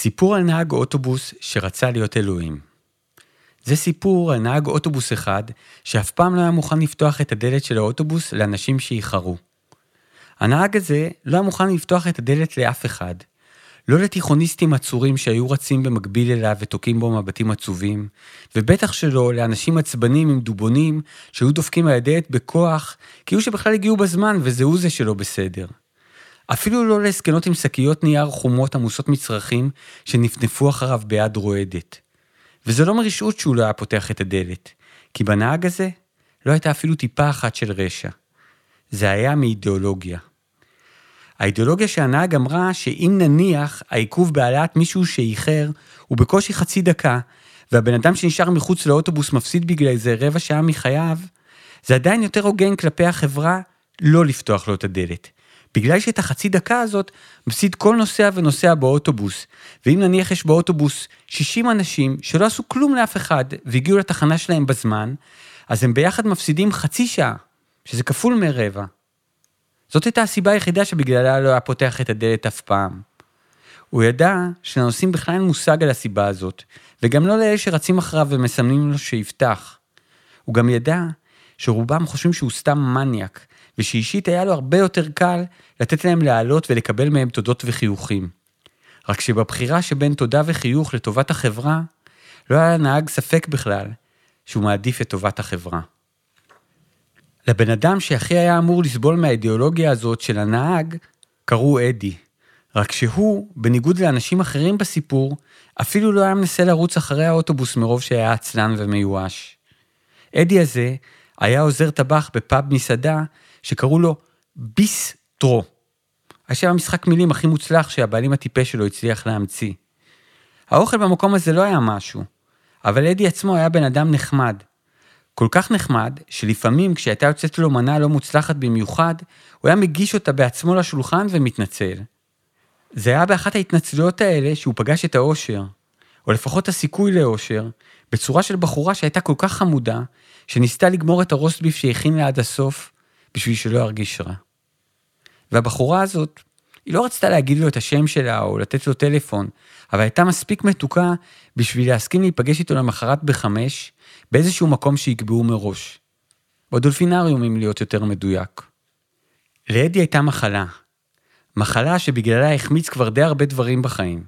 סיפור על נהג אוטובוס שרצה להיות אלוהים. זה סיפור על נהג אוטובוס אחד שאף פעם לא היה מוכן לפתוח את הדלת של האוטובוס לאנשים שאיחרו. הנהג הזה לא היה מוכן לפתוח את הדלת לאף אחד. לא לתיכוניסטים עצורים שהיו רצים במקביל אליו ותוקעים בו מבטים עצובים, ובטח שלא לאנשים עצבנים עם דובונים שהיו דופקים על הדלת בכוח, כאילו שבכלל הגיעו בזמן וזהו זה שלא בסדר. אפילו לא לזקנות עם שקיות נייר חומות עמוסות מצרכים שנפנפו אחריו ביד רועדת. וזה לא מרשעות שהוא לא היה פותח את הדלת, כי בנהג הזה לא הייתה אפילו טיפה אחת של רשע. זה היה מאידיאולוגיה. האידיאולוגיה שהנהג אמרה שאם נניח העיכוב בהעלאת מישהו שאיחר הוא בקושי חצי דקה, והבן אדם שנשאר מחוץ לאוטובוס מפסיד בגלל איזה רבע שעה מחייו, זה עדיין יותר הוגן כלפי החברה לא לפתוח לו את הדלת. בגלל שאת החצי דקה הזאת מפסיד כל נוסע ונוסע באוטובוס, ואם נניח יש באוטובוס 60 אנשים שלא עשו כלום לאף אחד והגיעו לתחנה שלהם בזמן, אז הם ביחד מפסידים חצי שעה, שזה כפול מרבע. זאת הייתה הסיבה היחידה שבגללה לא היה פותח את הדלת אף פעם. הוא ידע שלנוסעים בכלל אין מושג על הסיבה הזאת, וגם לא לאלה שרצים אחריו ומסמנים לו שיפתח. הוא גם ידע שרובם חושבים שהוא סתם מניאק, ושאישית היה לו הרבה יותר קל לתת להם לעלות ולקבל מהם תודות וחיוכים. רק שבבחירה שבין תודה וחיוך לטובת החברה, לא היה לנהג ספק בכלל שהוא מעדיף את טובת החברה. לבן אדם שהכי היה אמור לסבול מהאידיאולוגיה הזאת של הנהג, קראו אדי. רק שהוא, בניגוד לאנשים אחרים בסיפור, אפילו לא היה מנסה לרוץ אחרי האוטובוס מרוב שהיה עצלן ומיואש. אדי הזה היה עוזר טבח בפאב מסעדה שקראו לו ביסטרו. השם המשחק מילים הכי מוצלח שהבעלים הטיפש שלו הצליח להמציא. האוכל במקום הזה לא היה משהו, אבל אדי עצמו היה בן אדם נחמד. כל כך נחמד, שלפעמים כשהייתה יוצאת לו מנה לא מוצלחת במיוחד, הוא היה מגיש אותה בעצמו לשולחן ומתנצל. זה היה באחת ההתנצלויות האלה שהוא פגש את האושר, או לפחות הסיכוי לאושר, בצורה של בחורה שהייתה כל כך חמודה, שניסתה לגמור את הרוסטביף שהכין לה עד הסוף, בשביל שלא ירגיש רע. והבחורה הזאת, היא לא רצתה להגיד לו את השם שלה או לתת לו טלפון, אבל הייתה מספיק מתוקה בשביל להסכים להיפגש איתו למחרת בחמש, באיזשהו מקום שיקבעו מראש. בדולפינריום, אם להיות יותר מדויק. לאדי הייתה מחלה. מחלה שבגללה החמיץ כבר די הרבה דברים בחיים.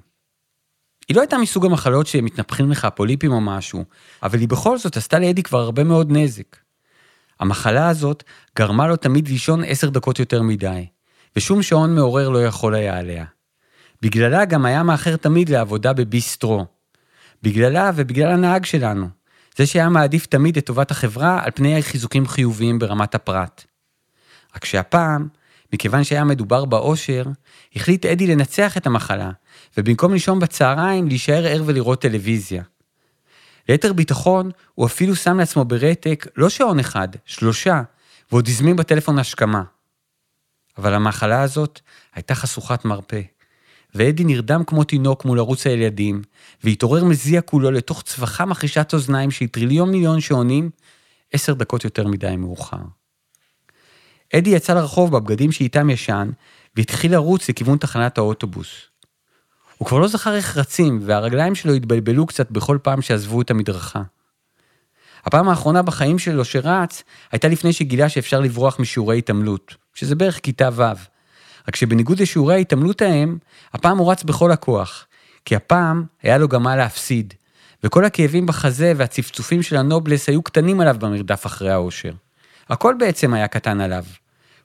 היא לא הייתה מסוג המחלות שמתנפחים לך פוליפים או משהו, אבל היא בכל זאת עשתה לאדי כבר הרבה מאוד נזק. המחלה הזאת גרמה לו תמיד לישון עשר דקות יותר מדי, ושום שעון מעורר לא יכול היה עליה. בגללה גם היה מאחר תמיד לעבודה בביסטרו. בגללה ובגלל הנהג שלנו. זה שהיה מעדיף תמיד את טובת החברה על פני חיזוקים חיוביים ברמת הפרט. רק שהפעם, מכיוון שהיה מדובר באושר, החליט אדי לנצח את המחלה, ובמקום לישון בצהריים, להישאר ער ולראות טלוויזיה. ליתר ביטחון, הוא אפילו שם לעצמו ברתק לא שעון אחד, שלושה, ועוד הזמין בטלפון השכמה. אבל המחלה הזאת הייתה חשוכת מרפא. ואדי נרדם כמו תינוק מול ערוץ הילדים, והתעורר מזיע כולו לתוך צווחה מחרישת אוזניים של טריליון מיליון שעונים, עשר דקות יותר מדי מאוחר. אדי יצא לרחוב בבגדים שאיתם ישן, והתחיל לרוץ לכיוון תחנת האוטובוס. הוא כבר לא זכר איך רצים, והרגליים שלו התבלבלו קצת בכל פעם שעזבו את המדרכה. הפעם האחרונה בחיים שלו שרץ, הייתה לפני שגילה שאפשר לברוח משיעורי התעמלות, שזה בערך כיתה ו'. רק שבניגוד לשיעורי ההתעמלות ההם, הפעם הוא רץ בכל הכוח. כי הפעם היה לו גם מה להפסיד, וכל הכאבים בחזה והצפצופים של הנובלס היו קטנים עליו במרדף אחרי האושר. הכל בעצם היה קטן עליו.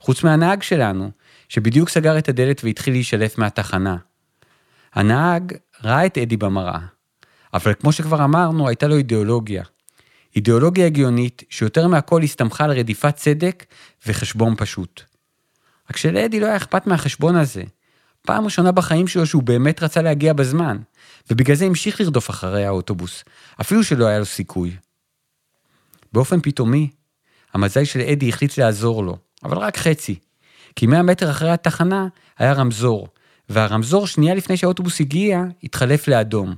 חוץ מהנהג שלנו, שבדיוק סגר את הדלת והתחיל להישלף מהתחנה. הנהג ראה את אדי במראה, אבל כמו שכבר אמרנו, הייתה לו אידיאולוגיה. אידיאולוגיה הגיונית שיותר מהכל הסתמכה על רדיפת צדק וחשבון פשוט. רק שלאדי לא היה אכפת מהחשבון הזה. פעם ראשונה בחיים שלו שהוא באמת רצה להגיע בזמן, ובגלל זה המשיך לרדוף אחרי האוטובוס, אפילו שלא היה לו סיכוי. באופן פתאומי, המזל של אדי החליט לעזור לו, אבל רק חצי. כי 100 מטר אחרי התחנה היה רמזור, והרמזור שנייה לפני שהאוטובוס הגיע, התחלף לאדום.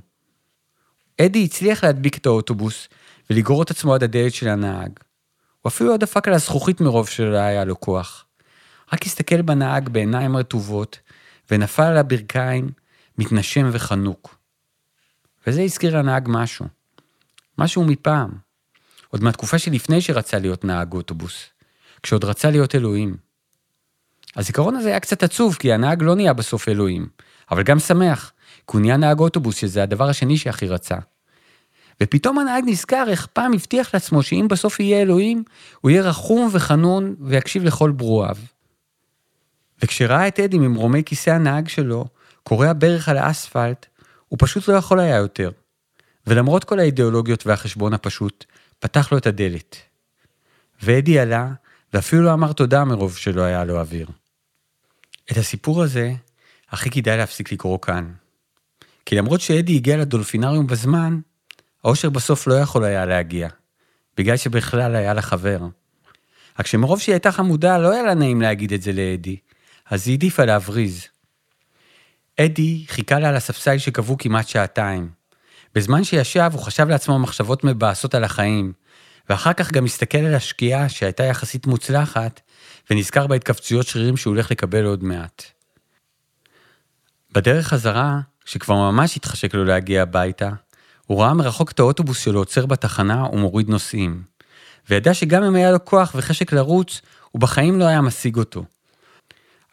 אדי הצליח להדביק את האוטובוס ולגרור את עצמו עד הדלת של הנהג. הוא אפילו לא דפק על הזכוכית מרוב שלא היה לו כוח. רק הסתכל בנהג בעיניים רטובות, ונפל על הברכיים, מתנשם וחנוק. וזה הזכיר לנהג משהו. משהו מפעם. עוד מהתקופה שלפני שרצה להיות נהג אוטובוס. כשעוד רצה להיות אלוהים. הזיכרון הזה היה קצת עצוב, כי הנהג לא נהיה בסוף אלוהים, אבל גם שמח, כי הוא נהיה נהג אוטובוס, שזה הדבר השני שהכי רצה. ופתאום הנהג נזכר איך פעם הבטיח לעצמו שאם בסוף יהיה אלוהים, הוא יהיה רחום וחנון ויקשיב לכל ברואיו. וכשראה את אדי ממרומי כיסא הנהג שלו, קורע ברך על האספלט, הוא פשוט לא יכול היה יותר. ולמרות כל האידיאולוגיות והחשבון הפשוט, פתח לו את הדלת. ואדי עלה, ואפילו לא אמר תודה מרוב שלא היה לו אוויר. את הסיפור הזה, הכי כדאי להפסיק לקרוא כאן. כי למרות שאדי הגיע לדולפינריום בזמן, האושר בסוף לא יכול היה להגיע, בגלל שבכלל היה לה חבר. רק שמרוב שהיא הייתה חמודה, לא היה לה נעים להגיד את זה לאדי, אז היא העדיפה להבריז. אדי חיכה לה על הספסל שקבעו כמעט שעתיים. בזמן שישב, הוא חשב לעצמו מחשבות מבאסות על החיים, ואחר כך גם הסתכל על השקיעה שהייתה יחסית מוצלחת, ונזכר בהתכווצויות שרירים שהוא הולך לקבל עוד מעט. בדרך חזרה, שכבר ממש התחשק לו להגיע הביתה, הוא ראה מרחוק את האוטובוס שלו עוצר בתחנה ומוריד נוסעים. וידע שגם אם היה לו כוח וחשק לרוץ, הוא בחיים לא היה משיג אותו.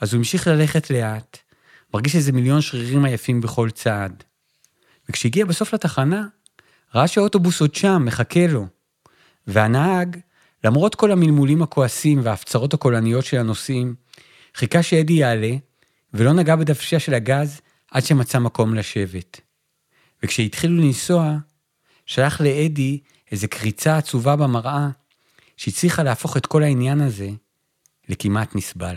אז הוא המשיך ללכת לאט, מרגיש איזה מיליון שרירים עייפים בכל צעד. וכשהגיע בסוף לתחנה, ראה שהאוטובוס עוד שם, מחכה לו. והנהג, למרות כל המלמולים הכועסים וההפצרות הקולניות של הנוסעים, חיכה שאדי יעלה, ולא נגע בדוושה של הגז עד שמצא מקום לשבת. וכשהתחילו לנסוע, שלח לאדי איזו קריצה עצובה במראה, שהצליחה להפוך את כל העניין הזה לכמעט נסבל.